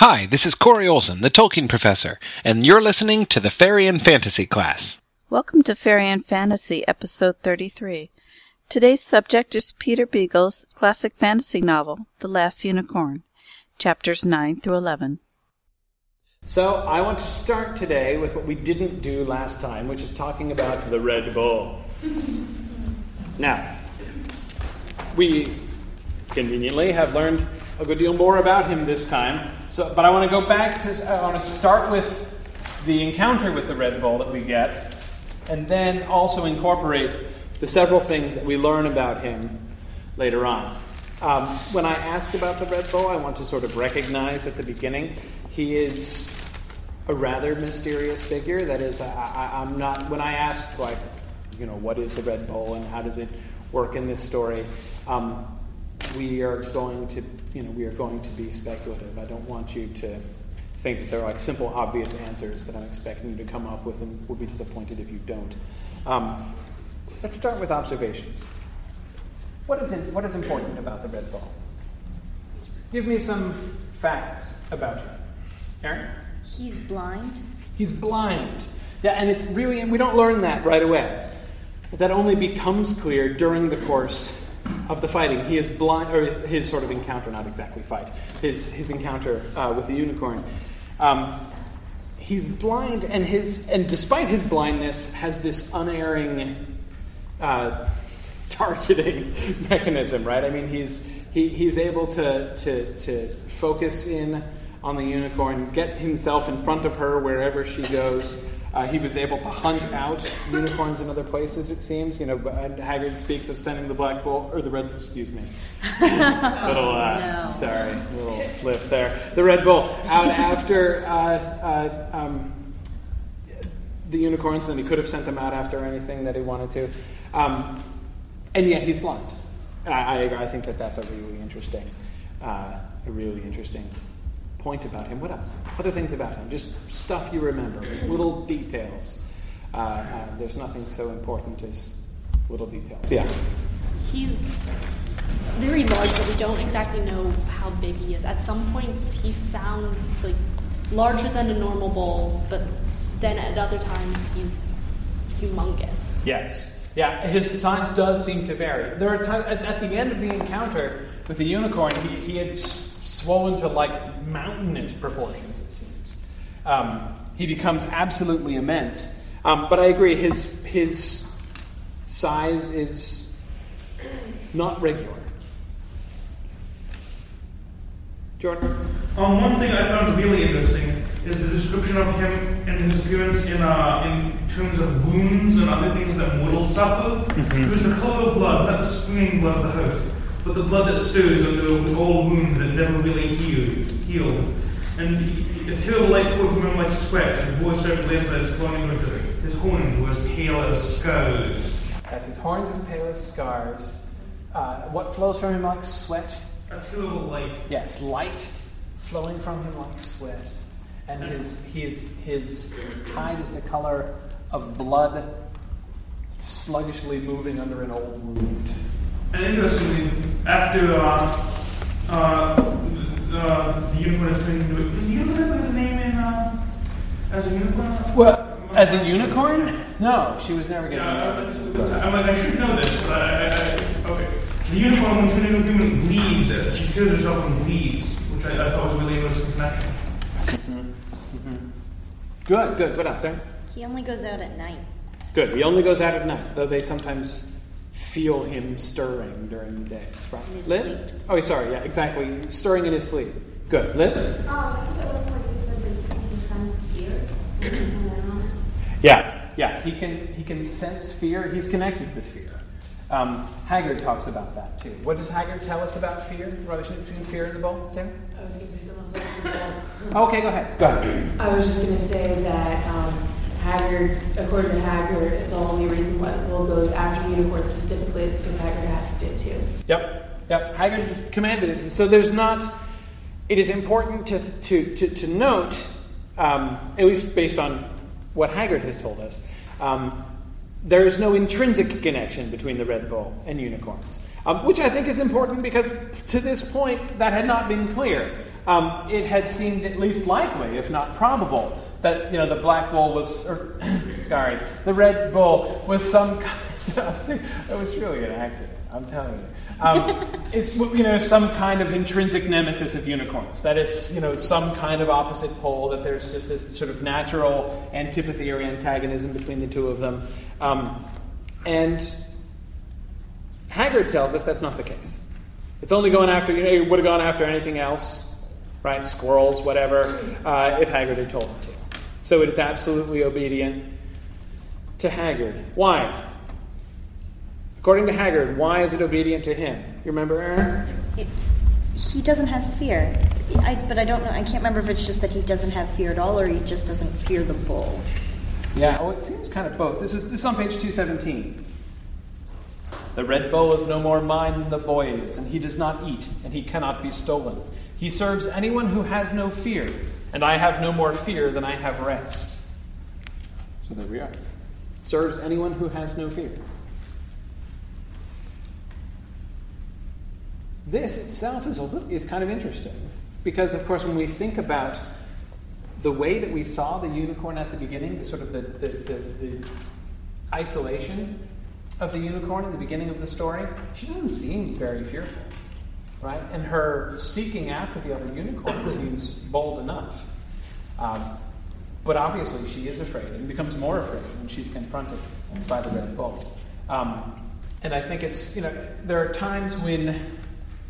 Hi, this is Corey Olsen, the Tolkien professor, and you're listening to the Fairy and Fantasy class. Welcome to Fairy and Fantasy, episode 33. Today's subject is Peter Beagle's classic fantasy novel, The Last Unicorn, chapters 9 through 11. So, I want to start today with what we didn't do last time, which is talking about the Red Bull. Now, we conveniently have learned a good deal more about him this time. So, but I want to go back to, I want to start with the encounter with the Red Bull that we get, and then also incorporate the several things that we learn about him later on. Um, when I ask about the Red Bull, I want to sort of recognize at the beginning he is a rather mysterious figure. That is, I, am not, when I ask, like, you know, what is the Red Bull and how does it work in this story, um, we are going to, you know, we are going to be speculative. I don't want you to think that there are like simple, obvious answers that I'm expecting you to come up with, and will be disappointed if you don't. Um, let's start with observations. What is, in, what is important about the red bull? Give me some facts about him. Aaron? He's blind. He's blind. Yeah, and it's really, and we don't learn that right away. That only becomes clear during the course of the fighting. He is blind, or his sort of encounter, not exactly fight, his, his encounter uh, with the unicorn. Um, he's blind, and, his, and despite his blindness, has this unerring uh, targeting mechanism, right? I mean, he's, he, he's able to, to, to focus in on the unicorn, get himself in front of her wherever she goes. Uh, he was able to hunt out unicorns in other places, it seems. You know, Haggard speaks of sending the black bull, or the red, excuse me. little, uh, no. sorry, little slip there. The red bull out after uh, uh, um, the unicorns, and then he could have sent them out after anything that he wanted to. Um, and yet he's blind. I, I, I, think that that's a really interesting, uh, a really interesting point about him. What else? Other things about him. Just stuff you remember, little details. Uh, uh, there's nothing so important as little details. Yeah. He's very large, but we don't exactly know how big he is. At some points, he sounds like larger than a normal bull, but then at other times, he's humongous. Yes. Yeah, his size does seem to vary. There are times at, at the end of the encounter with the unicorn, he, he had swollen to like mountainous proportions, it seems. Um, he becomes absolutely immense. Um, but I agree, his, his size is not regular. Jordan? Um, one thing I found really interesting is the description of him and his appearance in, uh, in terms of wounds and other things that mortals suffer. Mm-hmm. It was the color of blood, not the springing blood of the host but the blood that stirs under an old wound that never really healed. healed. And a terrible light poured from him like sweat, his voice lamp as flowing it. His horns were as pale as scars. As his horns as pale as scars. Uh, what flows from him like sweat? A terrible light. Yes, light flowing from him like sweat. And his, his, his hide is the color of blood sluggishly moving under an old wound. And interestingly, after uh, uh, uh, the unicorn is turned into a, does the unicorn have a name in uh, as a unicorn? Well, as a unicorn? No, she was never given yeah, I'm like, I should know this, but I, I, I okay. The unicorn, when turned into a human, bleeds. Uh, she tears herself and bleeds, which I, I thought was a really interesting connection. Mm-hmm. Mm-hmm. Good, good. What else, Sarah? He only goes out at night. Good. He only goes out at night, though they sometimes feel him stirring during the days. Right. Liz? Sleep. Oh, sorry. Yeah, exactly. Stirring in his sleep. Good. Liz? Um, yeah, yeah. He can he can sense fear. He's connected with fear. Um, Haggard talks about that too. What does Haggard tell us about fear? The relationship between fear and the bull, Tim? I was going to say something else. okay, go ahead. Go ahead. I was just going to say that um, Haggard, according to Haggard, the only reason why Will goes after Unicorn specifically is because Haggard asked it to. Yep, yep. Haggard commanded it. So there's not. It is important to to to, to note, um, at least based on what Haggard has told us. Um, there is no intrinsic connection between the Red Bull and unicorns, um, which I think is important because to this point that had not been clear. um, it had seemed at least likely, if not probable, that you know the black bull was, or sorry, the red bull was some. kind Of, thinking, it was really an accident. I'm telling you. Um, it's you know some kind of intrinsic nemesis of unicorns. That it's you know some kind of opposite pole. That there's just this sort of natural antipathy or antagonism between the two of them. Um, and Haggard tells us that's not the case. It's only going after you know he would have gone after anything else, right? Squirrels, whatever, uh, if Haggard had told him to. So it is absolutely obedient to Haggard. Why? According to Haggard, why is it obedient to him? You remember, Aaron? It's he doesn't have fear. I, but I don't know. I can't remember if it's just that he doesn't have fear at all, or he just doesn't fear the bull. Yeah. Oh, it seems kind of both. This is this is on page two seventeen. The red bull is no more mine than the boy is, and he does not eat, and he cannot be stolen. He serves anyone who has no fear, and I have no more fear than I have rest. So there we are. Serves anyone who has no fear. This itself is, a is kind of interesting because, of course, when we think about the way that we saw the unicorn at the beginning, the sort of the, the, the, the isolation of the unicorn in the beginning of the story, she doesn't seem very fearful, right? And her seeking after the other unicorn seems bold enough. Um, but obviously, she is afraid and becomes more afraid when she's confronted by the red bull. Um, and I think it's, you know, there are times when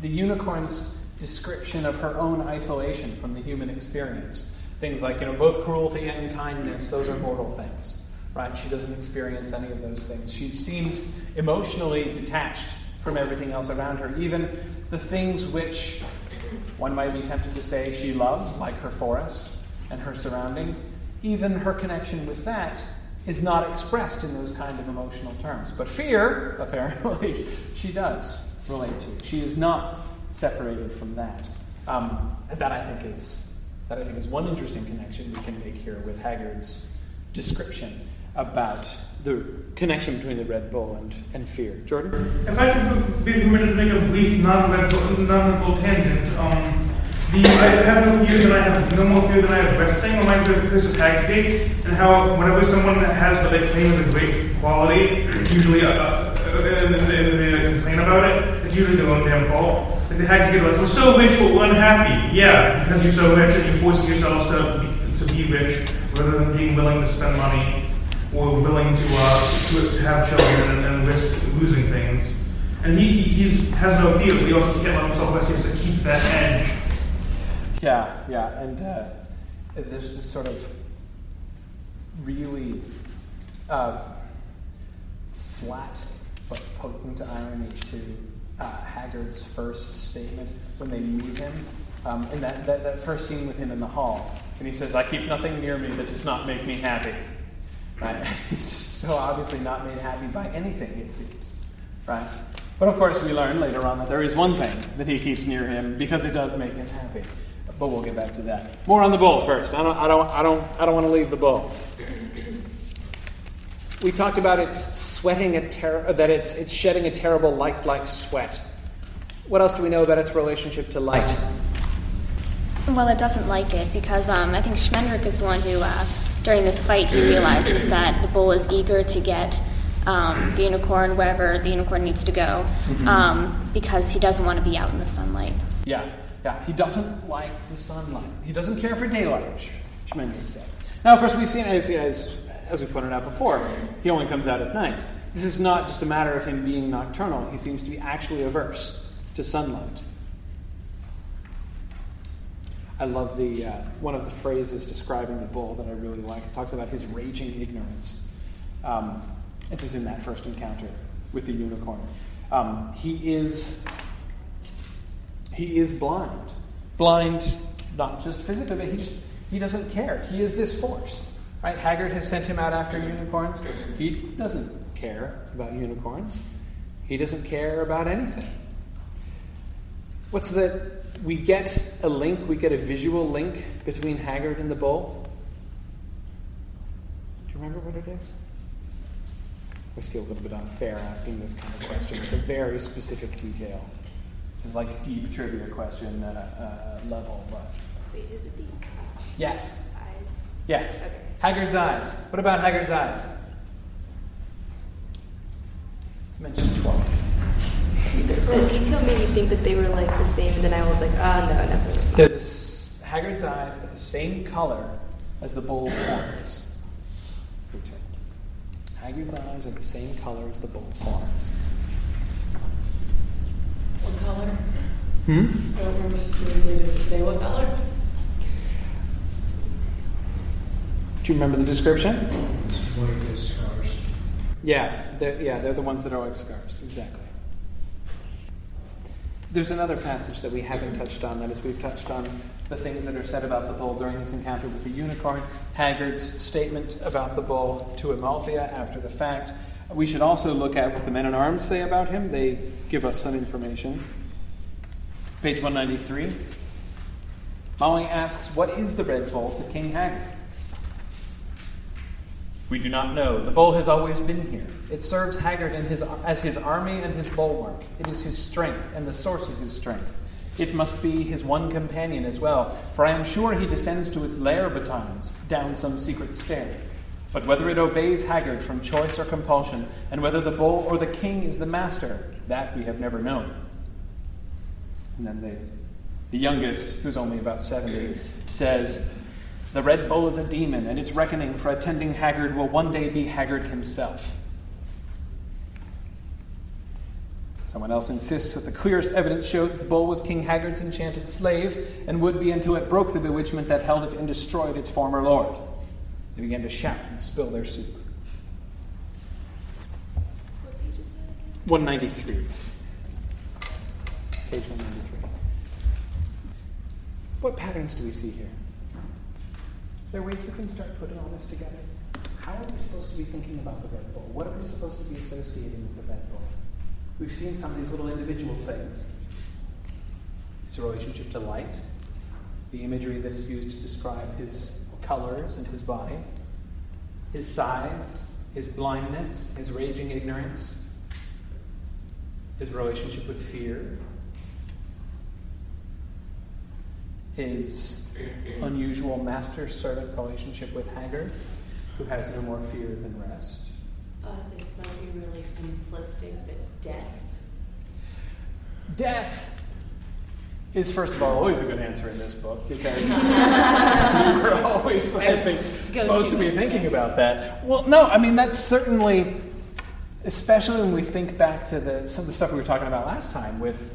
the unicorn's description of her own isolation from the human experience. Things like, you know, both cruelty and kindness, those are mortal things, right? She doesn't experience any of those things. She seems emotionally detached from everything else around her, even the things which one might be tempted to say she loves, like her forest and her surroundings. Even her connection with that is not expressed in those kind of emotional terms. But fear, apparently, she does relate to. She is not separated from that. Um, that I think is that I think is one interesting connection we can make here with Haggard's description about the connection between the Red Bull and, and fear. Jordan? If I could be permitted to make a brief non-Red Bull, non tangent, um, the, I have no fear that I have no more fear than I have resting reminds me of of Hagsgate, and how whenever someone has what they claim is a great quality, usually uh, uh, and they, complain about it, it's usually their own damn fault. Like the Hagsgate like, we're so rich but we're unhappy. Yeah, because you're so rich and you're forcing yourselves to to be rich rather than being willing to spend money or willing to uh, to, to have children and, and risk losing things. And he, he has no fear, but he also can't let himself rest. He has to keep that edge. Yeah, yeah, and uh, there's this sort of really uh, flat but potent irony to uh, Haggard's first statement when they meet him. Um, in that, that, that first scene with him in the hall, and he says, I keep nothing near me that does not make me happy. Right? He's so obviously not made happy by anything, it seems. Right? But of course, we learn later on that there is one thing that he keeps near him because it does make him happy. But we'll get back to that. More on the bull first. I don't, I don't, I don't, I don't want to leave the bull. We talked about it's sweating a ter- that it's, it's shedding a terrible light-like sweat. What else do we know about its relationship to light? Well, it doesn't like it because um, I think Schmendrick is the one who, uh, during this fight, he realizes that the bull is eager to get um, the unicorn wherever the unicorn needs to go um, because he doesn't want to be out in the sunlight. Yeah, yeah. He doesn't like the sunlight. He doesn't care for daylight, Schmendrick says. Now, of course, we've seen, as, as, as we pointed out before, he only comes out at night. This is not just a matter of him being nocturnal. He seems to be actually averse to sunlight. I love the uh, one of the phrases describing the bull that I really like. It talks about his raging ignorance. Um, this is in that first encounter with the unicorn. Um, he is he is blind, blind not just physically, but he just he doesn't care. He is this force, right? Haggard has sent him out after unicorns. He doesn't care about unicorns. He doesn't care about anything. What's the we get a link, we get a visual link between Haggard and the bull. Do you remember what it is? I always feel a little bit unfair asking this kind of question. It's a very specific detail. This is like deep trivia question uh, uh, level. Uh, Wait, is it the yes. eyes? Yes. Okay. Haggard's eyes. What about Haggard's eyes? It's mentioned twice. The, the detail made me think that they were like the same, and then I was like, ah, no, no. mind. They're the Haggard's eyes are the same color as the bull's horns. Returned. Haggard's eyes are the same color as the bull's horns. What color? Hmm? I don't remember specifically. Does it say what color? Do you remember the description? One of his scars. Yeah, they're, yeah, they're the ones that are like scars. Exactly. There's another passage that we haven't touched on. That is, we've touched on the things that are said about the bull during his encounter with the unicorn, Haggard's statement about the bull to Amalthea after the fact. We should also look at what the men at arms say about him. They give us some information. Page 193. Molly asks, What is the red bull to King Haggard? We do not know. The bull has always been here. It serves Haggard his, as his army and his bulwark. It is his strength and the source of his strength. It must be his one companion as well, for I am sure he descends to its lair betimes, down some secret stair. But whether it obeys Haggard from choice or compulsion, and whether the bull or the king is the master, that we have never known. And then the, the youngest, who's only about 70, says, The Red Bull is a demon, and its reckoning for attending Haggard will one day be Haggard himself. Someone else insists that the clearest evidence showed that the bull was King Haggard's enchanted slave and would be until it broke the bewitchment that held it and destroyed its former lord. They began to shout and spill their soup. 193. Page 193. What patterns do we see here? There are ways we can start putting all this together. How are we supposed to be thinking about the Red Bull? What are we supposed to be associating with the Red Bull? We've seen some of these little individual things. His relationship to light, the imagery that is used to describe his colors and his body, his size, his blindness, his raging ignorance, his relationship with fear, his unusual master servant relationship with Haggard, who has no more fear than rest. Uh, this might be really simplistic, but death. Death is, first of all, always a good answer in this book because we're always, I think, supposed to be thinking about that. Well, no, I mean, that's certainly, especially when we think back to the, some of the stuff we were talking about last time with,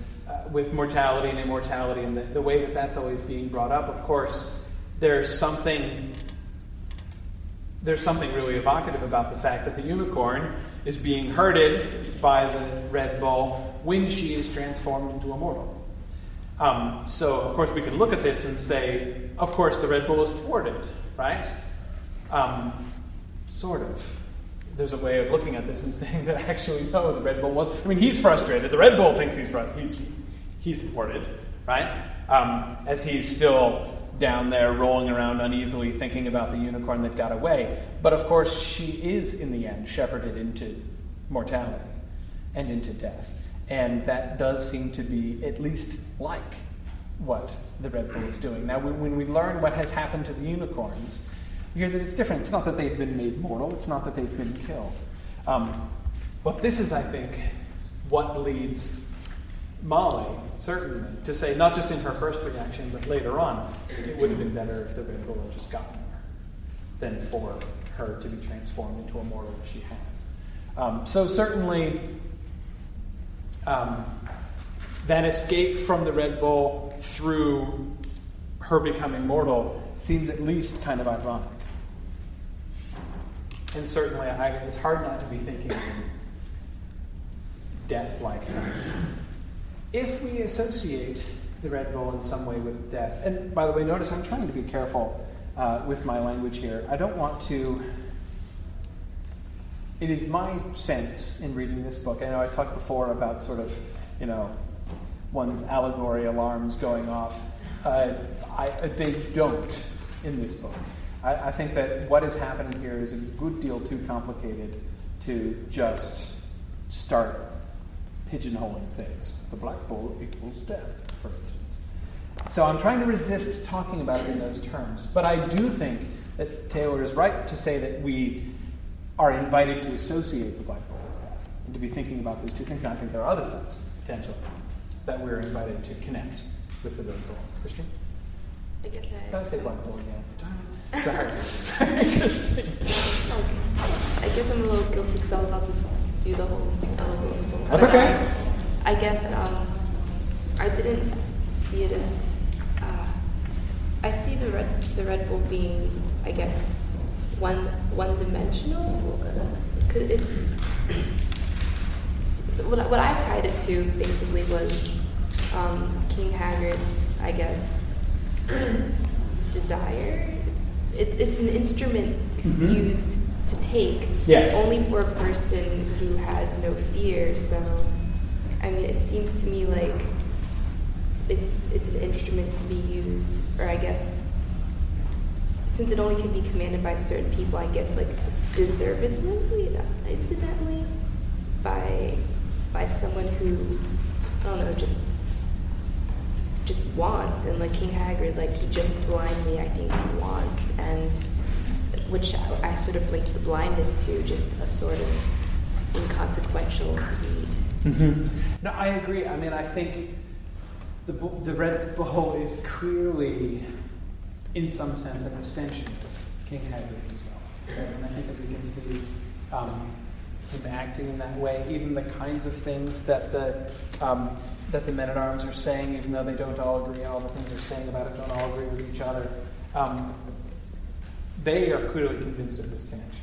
with mortality and immortality and the, the way that that's always being brought up. Of course, there's something there's something really evocative about the fact that the unicorn is being herded by the red bull when she is transformed into a mortal. Um, so, of course, we can look at this and say, of course, the red bull is thwarted, right? Um, sort of. There's a way of looking at this and saying that actually, no, the red bull was. I mean, he's frustrated. The red bull thinks he's fr- he's he's thwarted, right? Um, as he's still down there rolling around uneasily thinking about the unicorn that got away. But of course, she is in the end shepherded into mortality and into death. And that does seem to be at least like what the Red Bull is doing. Now, when, we learn what has happened to the unicorns, we hear that it's different. It's not that they've been made mortal, it's not that they've been killed. Um, but this is, I think, what leads Molly, certainly, to say, not just in her first reaction, but later on, it would have been better if the Red Bull had just gotten her than for her to be transformed into a mortal as she has. Um, so, certainly, um, that escape from the Red Bull through her becoming mortal seems at least kind of ironic. And certainly, I, it's hard not to be thinking in death like terms. If we associate the Red Bull in some way with death, and by the way, notice I'm trying to be careful uh, with my language here. I don't want to. It is my sense in reading this book. I know I talked before about sort of, you know, one's allegory alarms going off. Uh, I, they don't in this book. I, I think that what is happening here is a good deal too complicated to just start pigeonholing things. The black bull equals death, for instance. So I'm trying to resist talking about it in those terms. But I do think that Taylor is right to say that we are invited to associate the black bull with death and to be thinking about those two things. Now, I think there are other things, potentially, that we're invited to connect with the red bull. Christian? I guess I. Did I say black bull again? Sorry. Sorry, okay. I guess I'm a little guilty because I was about to s- do the whole book. That's okay. um, I guess um, I didn't see it as. Uh, I see the red the Red Bull being, I guess, one one dimensional. Cause it's what, I- what I tied it to basically was um, King Haggard's, I guess, desire. It's it's an instrument Mhm. used to take Yes. only for a person who has no fear. So, I mean, it seems to me like it's it's an instrument to be used, or I guess since it only can be commanded by certain people, I guess like deservedly, incidentally, by by someone who I don't know, just just wants, and like King Haggard, like he just blindly, I think, wants, and which I, I sort of link the blindness to just a sort of inconsequential need. hmm No, I agree. I mean, I think the, the Red Bull is clearly, in some sense, an extension of King Henry himself. right? And I think that we can see um, him acting in that way. Even the kinds of things that the um, that the men at arms are saying, even though they don't all agree, all the things they're saying about it don't all agree with each other. Um, they are clearly convinced of this connection.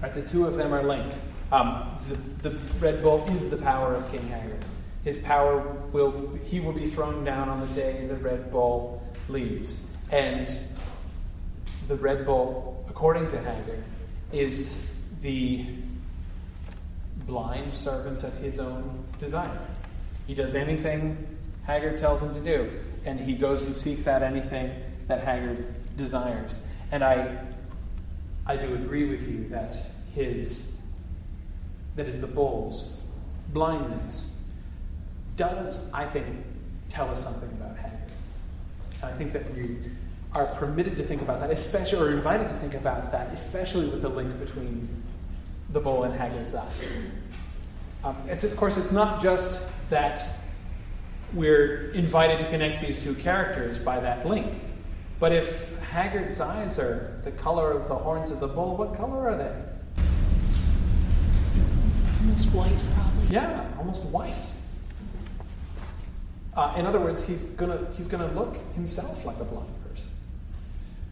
Right? The two of them are linked. Um, the, the Red Bull is the power of King Haggard. His power will he will be thrown down on the day the Red Bull leaves. And the Red Bull, according to Haggard, is the blind servant of his own desire. He does anything Haggard tells him to do, and he goes and seeks out anything that Haggard desires. And I, I do agree with you that his, that is the bull's blindness, does I think tell us something about Haggard. And I think that we are permitted to think about that, especially, or invited to think about that, especially with the link between the bull and Haggard's eyes. Um, of course, it's not just that we're invited to connect these two characters by that link, but if Haggard's eyes are the color of the horns of the bull, what color are they? Almost white, probably. Yeah, almost white. Uh, in other words, he's gonna he's gonna look himself like a blind person.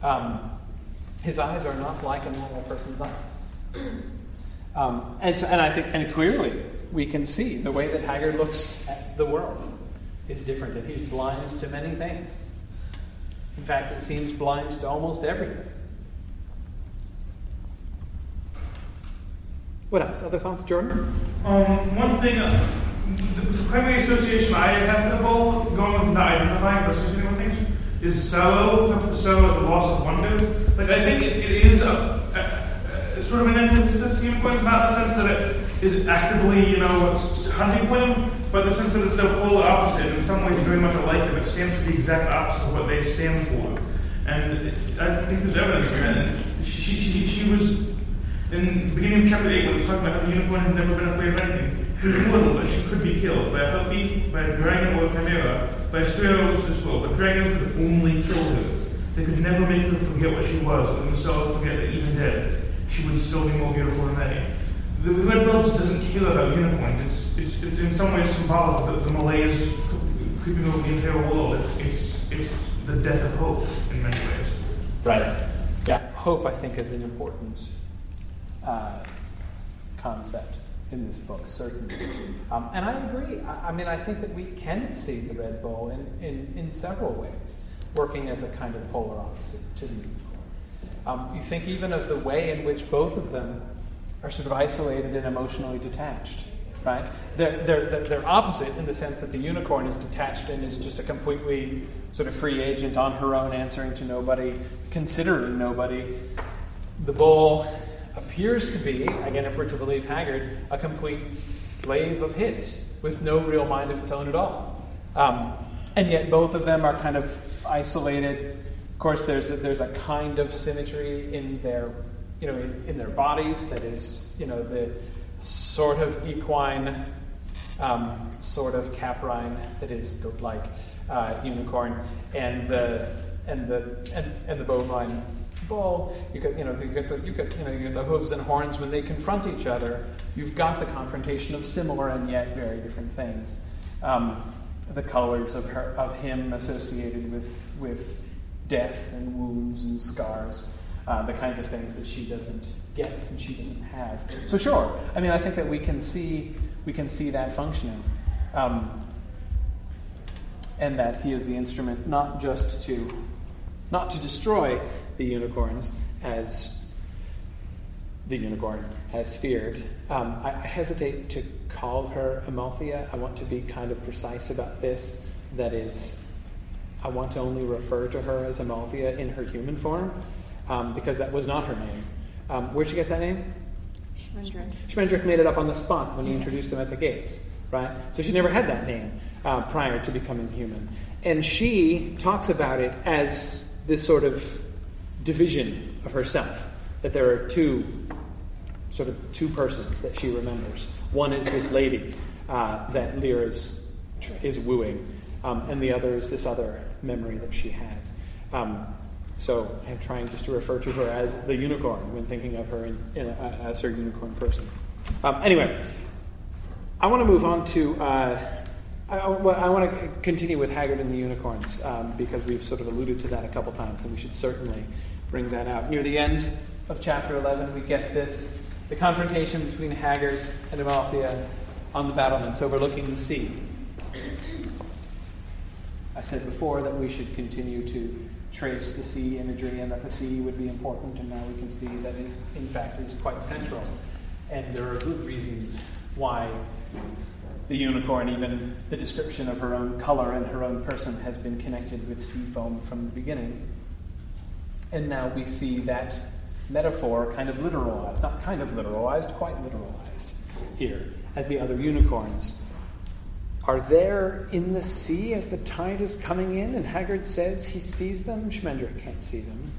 Um, his eyes are not like a normal person's eyes. Um, and so, and I think, and clearly, we can see the way that Haggard looks at the world is different, and he's blind to many things. In fact, it seems blind to almost everything. What else? Other thoughts, Jordan? Um, one thing, uh, the, the primary association I have with the bull, going with not identifying but associating with things, is sorrow, comes to sorrow at the loss of wonder. Like, I think it, it is a, a, a, sort of an antithesis point, not in the sense that it is actively, you know, s- hunting for them, but the sense that it's the polar opposite, in some ways very much alike. It stands for the exact opposite of what they stand for. And I think there's evidence here. And she, she, she, was in the beginning of chapter 8, when it was talking about how the unicorn had never been afraid of anything, she was little, but she could be killed by a puppy, by a dragon or a chimera, by a sparrow as well. But dragons could only kill her. They could never make her forget what she was, or themselves forget that even dead, she would still be more beautiful than they. The, Red Bird doesn't care about unicorns. It's, it's, it's in some ways symbolic that the malaise creeping over the entire world. It's, it's, it's the death of hope in many ways. Right. Yeah. Hope, I think, is an important uh, concept in this book, certainly. Um, and I agree. I, I mean, I think that we can see the Red Bull in, in, in several ways, working as a kind of polar opposite to the unicorn. Um, you think even of the way in which both of them are sort of isolated and emotionally detached. Right? They're, they're, they're- opposite in the sense that the unicorn is detached and is just a completely sort of free agent on her own, answering to nobody, considering nobody. The bull appears to be, again, if we're to believe Haggard, a complete slave of his, with no real mind of its own at all. Um, and yet both of them are kind of isolated. Of course, there's there's a kind of symmetry in their, you know, in, in their bodies that is, you know, the sort of equine, um, sort of caprine that is goat-like uh, unicorn, and the and the and, and the bovine bull. You get you know you get the you get you know you get the hooves and horns when they confront each other. You've got the confrontation of similar and yet very different things. Um, the colors of her of him associated with with death and wounds and scars, uh, the kinds of things that she doesn't get and she doesn't have. So sure, I mean I think that we can see we can see that functioning. Um, and that he is the instrument not just to not to destroy the unicorns as the unicorn has feared. Um, I, I, hesitate to call her Amalthea. I want to be kind of precise about this. That is, I want to only refer to her as Amalthea in her human form um, because that was not her name. Um, where'd she get that name? Schmendrick. Schmendrick made it up on the spot when he introduced them at the gates, right? So she never had that name uh, prior to becoming human. And she talks about it as this sort of division of herself, that there are two sort of two persons that she remembers. One is this lady uh, that Lír is, is wooing, um, and the other is this other memory that she has. Um, so I'm trying just to refer to her as the unicorn when thinking of her in, in a, as her unicorn person. Um, anyway, I want to move on to. Uh, I, I, want to continue with Haggard and the unicorns um, because we've sort of alluded to that a couple times, and we should certainly bring that out. Near the end of chapter 11, we get this the confrontation between Haggard and Amalthea on the battlements overlooking the sea. I said before that we should continue to trace the sea imagery and that the sea would be important, and now we can see that it, in fact, is quite central. And there are good reasons why the unicorn, even the description of her own color and her own person, has been connected with sea foam from the beginning. And now we see that metaphor kind of literalized, not kind of literalized, quite literalized here, as the other unicorns are there in the sea as the tide is coming in, and Haggard says he sees them. Schmendrick can't see them.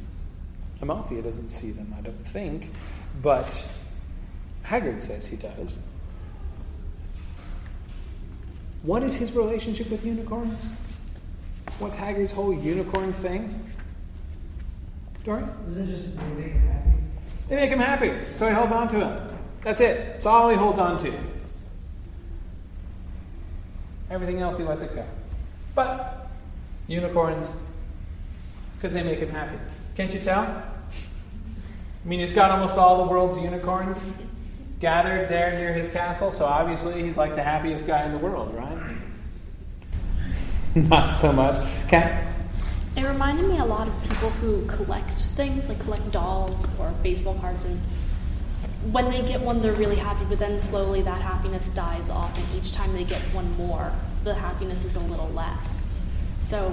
Amalthea doesn't see them, I don't think, but Haggard says he does. What is his relationship with unicorns? What's Haggard's whole unicorn thing? Dorian? Isn't it just they make him happy? They make him happy, so he holds on to them. That's it. That's all he holds on to. Everything else he lets it go. But unicorns, because they make him happy. Can't you tell? I mean, he's got almost all the world's unicorns gathered there near his castle, so obviously he's like the happiest guy in the world, right? Not so much. Okay. It reminded me a lot of people who collect things, like collect dolls or baseball cards, and when they get one, they're really happy, but then slowly that happiness dies off, and each time they get one more, the happiness is a little less. So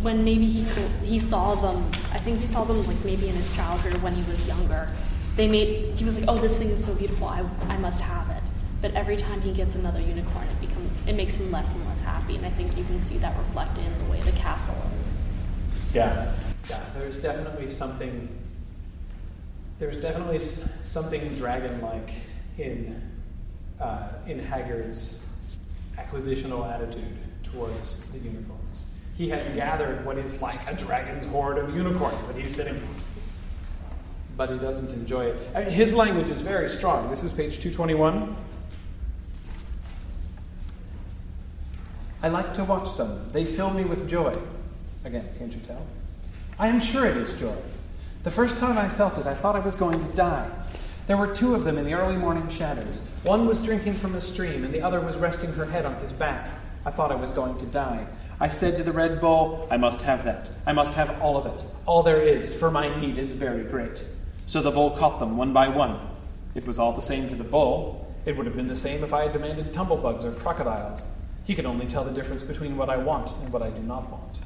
when maybe he he saw them, I think he saw them like maybe in his childhood or when he was younger, they made he was like, oh, this thing is so beautiful, I, I must have it. But every time he gets another unicorn, it become it makes him less and less happy, and I think you can see that reflected in the way the castle is. Yeah, yeah. There's definitely something. There's definitely something dragon-like in uh, in Haggard's acquisitional attitude towards the unicorns. He has gathered what is like a dragon's hoard of unicorns that he's sitting on but he doesn't enjoy it. I mean, his language is very strong. This is page 221. I like to watch them. They fill me with joy. Again, can't you tell? I am sure it is joy. The first time I felt it, I thought I was going to die. There were two of them in the early morning shadows. One was drinking from a stream, and the other was resting her head on his back. I thought I was going to die. I said to the Red Bull, I must have that. I must have all of it. All there is, for my need is very great. So the bull caught them one by one. It was all the same to the bull. It would have been the same if I had demanded tumblebugs or crocodiles. He could only tell the difference between what I want and what I do not want.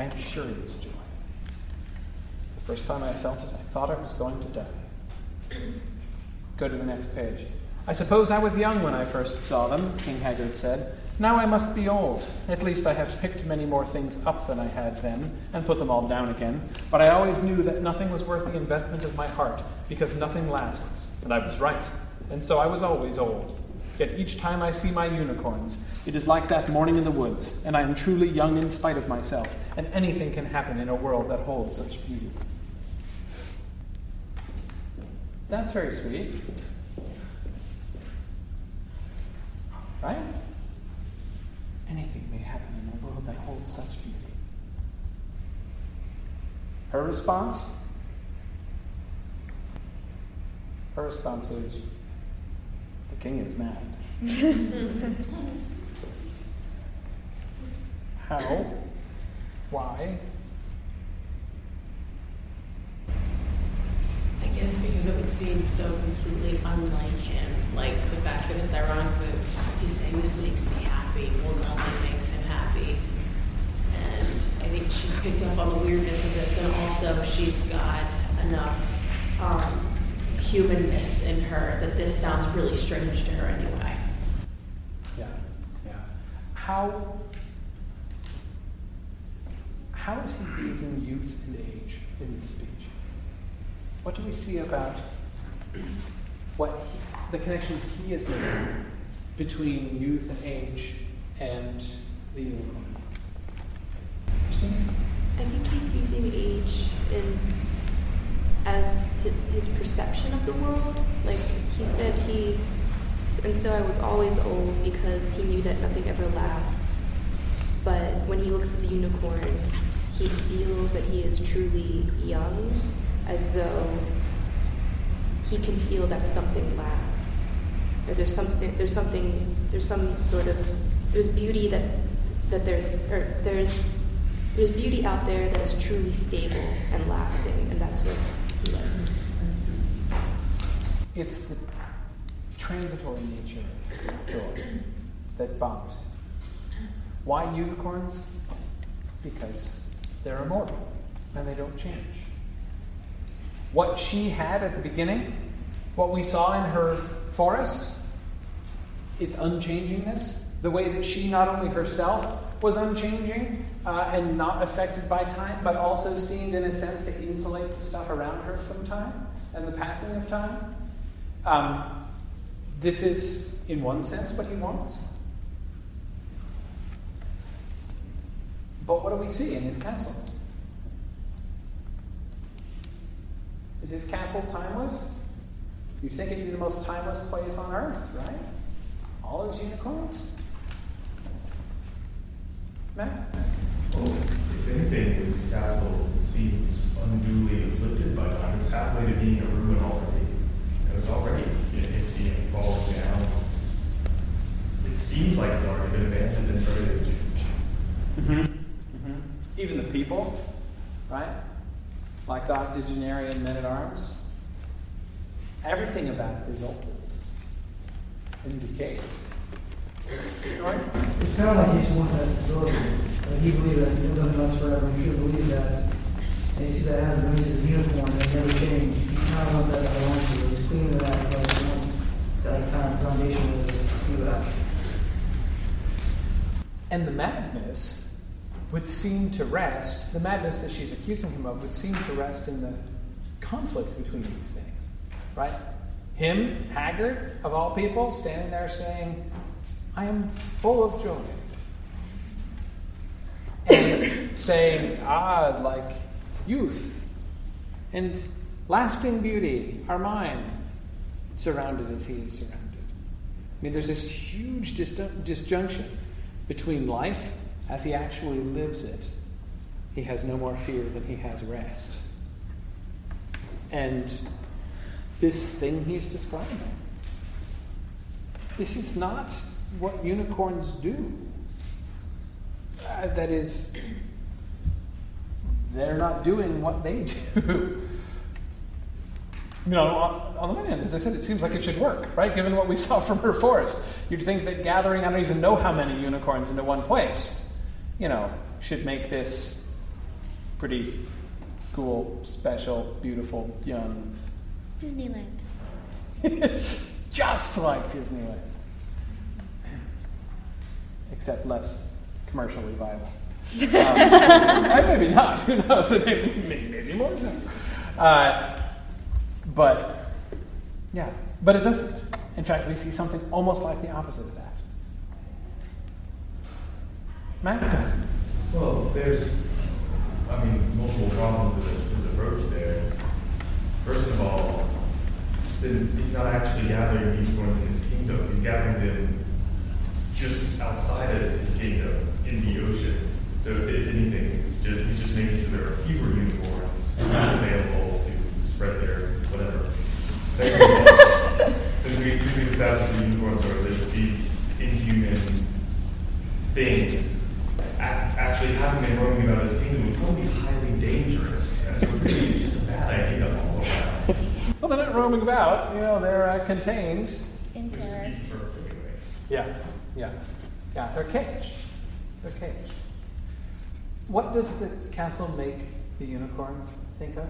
I am sure it is joy. The first time I felt it, I thought I was going to die. Go to the next page. I suppose I was young when I first saw them, King Haggard said. Now I must be old. At least I have picked many more things up than I had then, and put them all down again. But I always knew that nothing was worth the investment of my heart, because nothing lasts. And I was right. And so I was always old. Yet each time I see my unicorns, it is like that morning in the woods, and I am truly young in spite of myself, and anything can happen in a world that holds such beauty. That's very sweet. Right? Anything may happen in a world that holds such beauty. Her response? Her response is king is mad. How? Why? I guess because it would seem so completely unlike him. Like the fact that it's ironic that he's saying this makes me happy. Well, nothing makes him happy. And I think she's picked up on the weirdness of this, and also she's got enough um, humanness in her that this sounds really strange to her anyway. Yeah, yeah. How how is he using youth and age in this speech? What do we see about what he, the connections he is making between youth and age and the unicorns? Christine? I think he's using age in as hi- his perception of the world. Like he said, he and so I was always old because he knew that nothing ever lasts. But when he looks at the unicorn, he feels that he is truly young, as though he can feel that something lasts. Or there's something, there's something, there's some sort of, there's beauty that that there's, or there's there's beauty out there that is truly stable and lasting, and that's what. It's the transitory nature of joy that bothers him. Why unicorns? Because they're immortal and they don't change. What she had at the beginning, what we saw in her forest, its unchangingness, the way that she not only herself was unchanging uh, and not affected by time, but also seemed, in a sense, to insulate the stuff around her from time and the passing of time. Um, this is, in one sense, what he wants. But what do we see in his castle? Is his castle timeless? You think it'd be the most timeless place on earth, right? All those unicorns? Matt? Well, if anything, his castle seems unduly afflicted by time. It's halfway to being a ruin already. And it's already empty and falling down. It's, it seems like it's already been abandoned and started Mm-hmm. Even the people, right? Like the octogenarian men at arms. Everything about it is old and decayed. Right? It's kind of like he just wants that stability. Like he believes that it doesn't last forever. He truly believes that. And he sees that it has when he sees a uniform that never change. He kind of wants that to hold to. He's clinging to that because he wants like, kind of foundation. And the madness would seem to rest, the madness that she's accusing him of would seem to rest in the conflict between these things. Right? Him, Haggard, of all people, standing there saying, I am full of joy. And saying, ah, like youth and lasting beauty are mine, surrounded as he is surrounded. I mean, there's this huge dis- disjunction between life as he actually lives it. He has no more fear than he has rest. And this thing he's describing. This is not what unicorns do. Uh, that is, they're not doing what they do. You know, on, on the one hand, as I said, it seems like it should work, right? Given what we saw from her forest. You'd think that gathering, I don't even know how many unicorns into one place, you know, should make this pretty cool, special, beautiful, young. Disneyland. it's just like Disneyland. Except less commercially viable. Um, maybe not. Who knows? Maybe, maybe, maybe more so. Uh, but, yeah. But it doesn't. In fact, we see something almost like the opposite of that. Matt? Well, there's, I mean, multiple problems with his approach there. First of all, since he's not actually gathering unicorns in his kingdom, he's gathering them just outside of his kingdom in the ocean. So if, if anything, just, he's just making sure there are fewer unicorns available to spread their whatever. Second of all, since we since we established the unicorns are these- these inhuman things, actually having them roaming about his kingdom would probably be highly dangerous. And so really it's just a bad idea all around. Well, they're not roaming about. You know, they're uh, contained. In terror. Yeah, yeah, yeah. They're caged. They're caged. What does the castle make the unicorn think of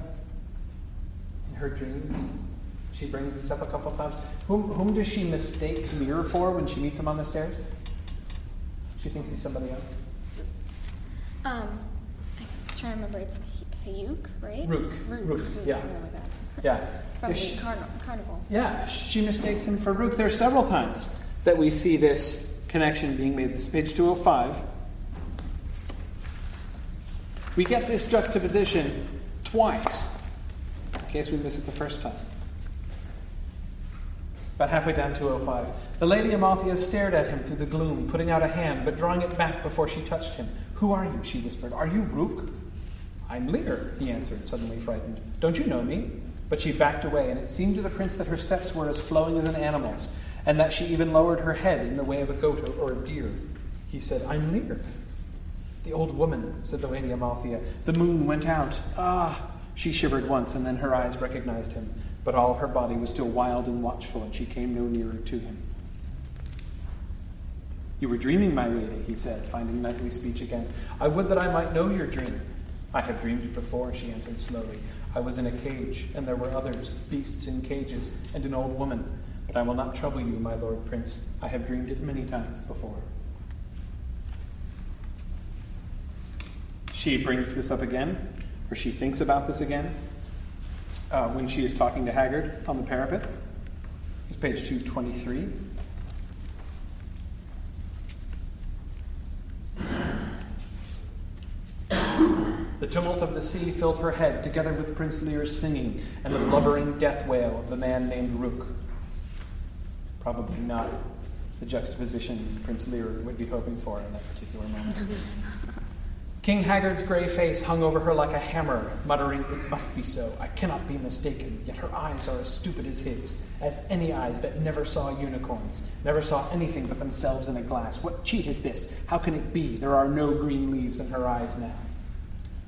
in her dreams? She brings this up a couple of times. Whom, whom does she mistake Lír for when she meets him on the stairs? She thinks he's somebody else. Um, I'm trying to remember. It's Hayuk, right? Rukh. Rukh. Rukh, yeah. Something like that. Yeah. From Yeah, the she- carnival. carnival. Yeah, she mistakes him for Rukh. There are several times that we see this connection being made. This is page 205. We get this juxtaposition twice, in case we miss it the first time. About halfway down 205. The Lady Amalthea stared at him through the gloom, putting out a hand, but drawing it back before she touched him. Who are you? she whispered. Are you Rukh? I'm Lír, he answered, suddenly frightened. Don't you know me? But she backed away, and it seemed to the prince that her steps were as flowing as an animal's, and that she even lowered her head in the way of a goat or, a deer. He said, I'm Lír. The old woman, said the Lady Amalthea. The moon went out. Ah! She shivered once, and then her eyes recognized him, but all her body was still wild and watchful, and she came no nearer to him. You were dreaming, my lady, he said, finding knightly speech again. I would that I might know your dream. I have dreamed it before, she answered slowly. I was in a cage, and there were others, beasts in cages, and an old woman. But I will not trouble you, my lord prince. I have dreamed it many times before. She brings this up again, or she thinks about this again, uh, when she is talking to Haggard on the parapet. It's page 223. The tumult of the sea filled her head, together with Prince Lír's singing and the blubbering death wail of the man named Rukh. Probably not the juxtaposition Prince Lír would be hoping for in that particular moment. King Haggard's gray face hung over her like a hammer, muttering, It must be so. I cannot be mistaken. Yet her eyes are as stupid as his, as any eyes that never saw unicorns, never saw anything but themselves in a glass. What cheat is this? How can it be? There are no green leaves in her eyes now.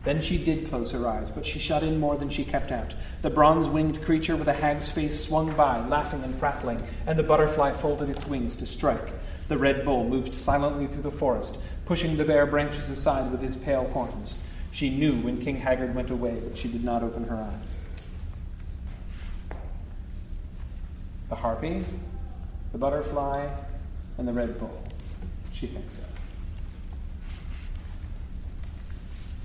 Then she did close her eyes, but she shut in more than she kept out. The bronze winged creature with a hag's face swung by, laughing and prattling, and the butterfly folded its wings to strike. The red bull moved silently through the forest, pushing the bare branches aside with his pale horns. She knew when King Haggard went away, but she did not open her eyes. The harpy, the butterfly, and the red bull. She thinks so.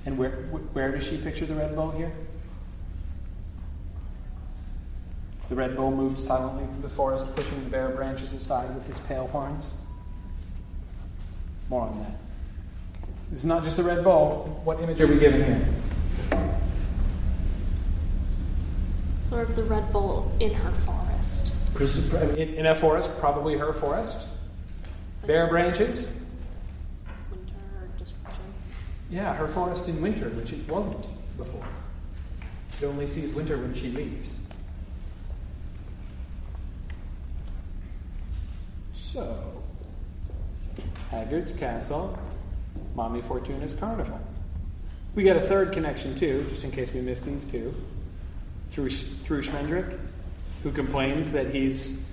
And where, where does she picture the red bull here? The red bull moved silently through the forest, pushing the bare branches aside with his pale horns. More on that. This is not just the red bull. What image are we given here? Sort of the Red Bull in her forest. In, in a forest, probably her forest. Bare branches. Winter description. Yeah, her forest in winter, which it wasn't before. She only sees winter when she leaves. So, Haggard's Castle, Mommy Fortuna's Carnival. We get a third connection too, just in case we missed these two, through through Schmendrick, who complains that he's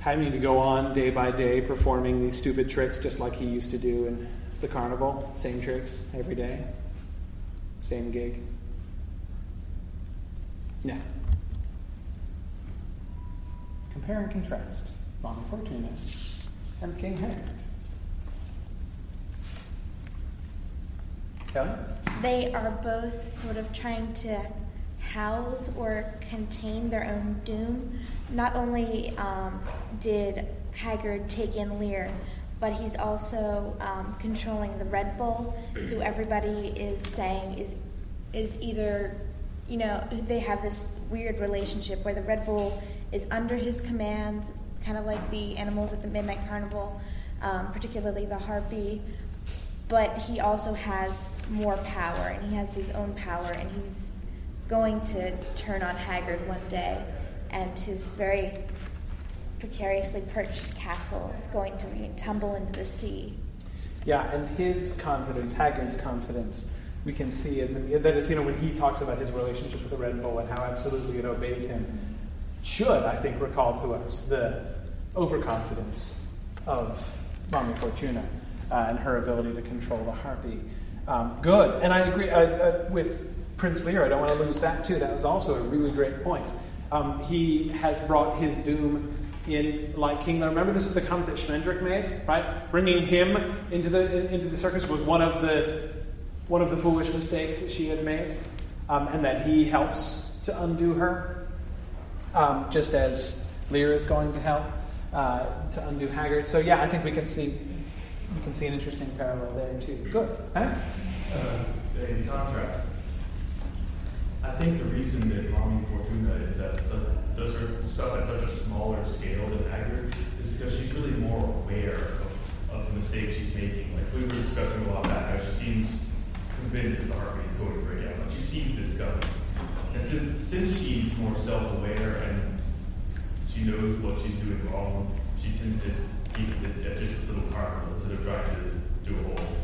having to go on day by day performing these stupid tricks just like he used to do in the carnival. Same tricks every day, same gig. Yeah. Compare and contrast Mommy Fortuna and King Haggard. Kelly? They are both sort of trying to house or contain their own doom. Not only um, did Haggard take in Lír, but he's also um, controlling the Red Bull, who everybody is saying is is either, you know, they have this weird relationship where the Red Bull is under his command, kind of like the animals at the Midnight Carnival, um, particularly the harpy, but he also has more power and he has his own power and he's going to turn on Haggard one day and his very precariously perched castle is going to tumble into the sea. Yeah, and his confidence, Haggard's confidence, we can see as that is, you know, when he talks about his relationship with the Red Bull and how absolutely it obeys him, should I think recall to us the overconfidence of Mommy Fortuna uh, and her ability to control the harpy. Um, good, and I agree uh, uh, with Prince Lír. I don't want to lose that too. That was also a really great point. Um, he has brought his doom in like King Lear. Remember, this is the comment that Schmendrick made, right? Bringing him into the into the circus was one of the one of the foolish mistakes that she had made, um, and that he helps to undo her, um, just as Lír is going to help uh, to undo Haggard. So yeah, I think we can see we can see an interesting parallel there too. Good. Huh? Uh, in contrast, I think the reason that Mommy Fortuna is that such, does her stuff at such a smaller scale than Haggard is because she's really more aware of, of the mistakes she's making. Like we were discussing a lot back, how she seems convinced that the harpy is going to break out. Like she sees this coming. And since, since she's more self-aware and she knows what she's doing wrong, she tends to it at just little carnival instead of trying to do a whole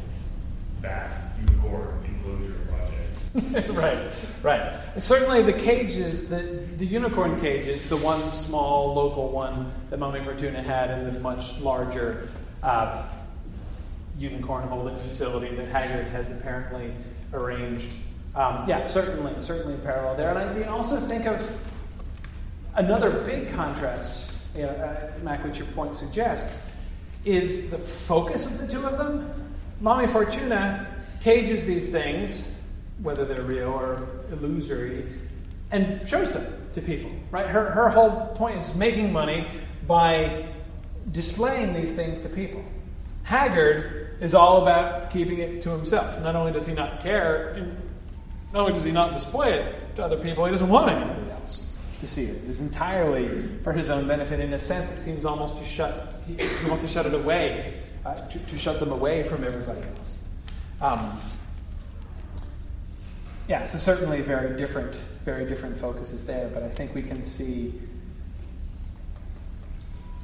vast unicorn enclosure project. right, right. Certainly, the cages, the, the unicorn cages, the one small local one that Mommy Fortuna had, and the much larger uh, unicorn holding facility that Haggard has apparently arranged. Um, yeah, certainly, certainly parallel there. And I mean, also think of another big contrast, you know, uh, Mac, which your point suggests, is the focus of the two of them. Mommy Fortuna cages these things, whether they're real or illusory, and shows them to people. Right? Her, her whole point is making money by displaying these things to people. Haggard is all about keeping it to himself. Not only does he not care, not only does he not display it to other people, he doesn't want anybody else to see it. It is entirely for his own benefit. In a sense, it seems almost to shut, he, wants to shut it away, uh, to, to, shut them away from everybody else. Um, yeah, so certainly very different, very different focuses there, but I think we can see,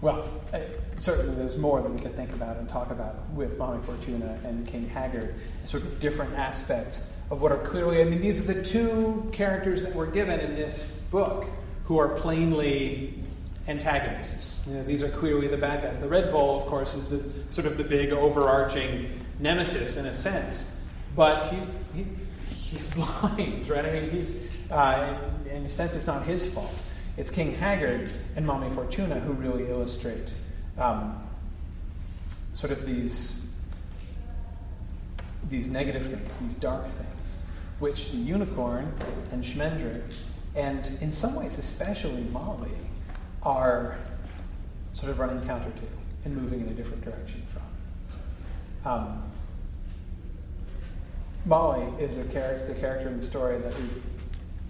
well, uh, certainly there's more that we could think about and talk about with Mommy Fortuna and King Haggard, sort of different aspects of what are clearly, I mean, these are the two characters that we're given in this book who are plainly antagonists. You know, these are clearly the bad guys. The Red Bull, of course, is the sort of the big overarching nemesis in a sense, but he's he, he's blind, right? I mean, he's uh, in, a sense, it's not his fault. It's King Haggard and Mommy Fortuna who really illustrate um, sort of these these negative things, these dark things, which the unicorn and Schmendrick, and in some ways especially Molly, are sort of running counter to and moving in a different direction from. Um, Molly is the character, the character in the story that we've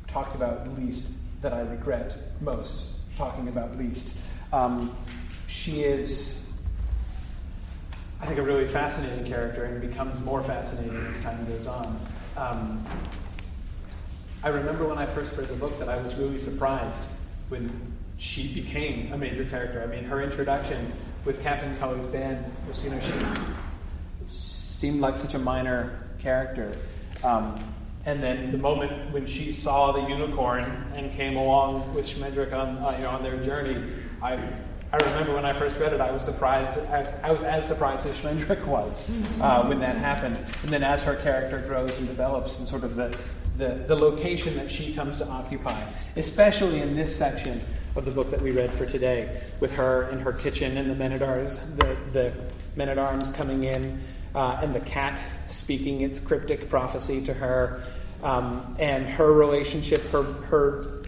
talked about least, that I regret most talking about least. Um, she is, I think, a really fascinating character and becomes more fascinating as time goes on. Um, I remember when I first read the book that I was really surprised when she became a major character. I mean, her introduction with Captain Cully's band was, you know, she seemed like such a minor character. Um, and then the moment when she saw the unicorn and came along with Schmendrick on, uh, you know, on their journey, I, I remember when I first read it, I was surprised. As, I was as surprised as Schmendrick was uh, when that happened. And then as her character grows and develops, and sort of the, the, the location that she comes to occupy, especially in this section of the book that we read for today, with her in her kitchen and the men at arms, the, the men at arms coming in, uh, and the cat speaking its cryptic prophecy to her, um, and her relationship, her her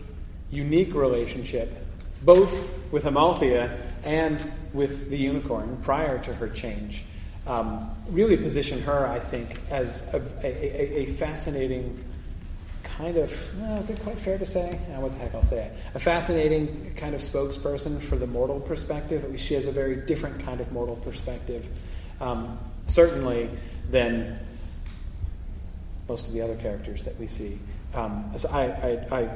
unique relationship, both with Amalthea and with the unicorn prior to her change, um, really position her, I think, as a, a, a fascinating kind of, well, is it quite fair to say? Uh, what the heck, I'll say it. A fascinating kind of spokesperson for the mortal perspective. At least she has a very different kind of mortal perspective, um, certainly, than most of the other characters that we see. Um, so I, I, I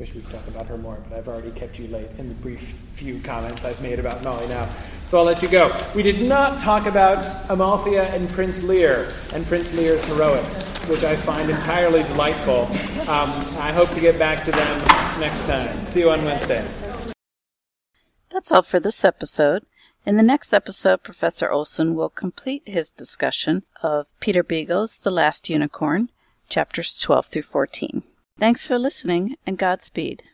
Wish we could talk about her more, but I've already kept you late in the brief few comments I've made about Molly now. So I'll let you go. We did not talk about Amalthea and Prince Lír and Prince Lír's heroics, which I find entirely delightful. Um, I hope to get back to them next time. See you on Wednesday. That's all for this episode. In the next episode, Professor Olsen will complete his discussion of Peter Beagle's The Last Unicorn, chapters 12 through 14. Thanks for listening and Godspeed.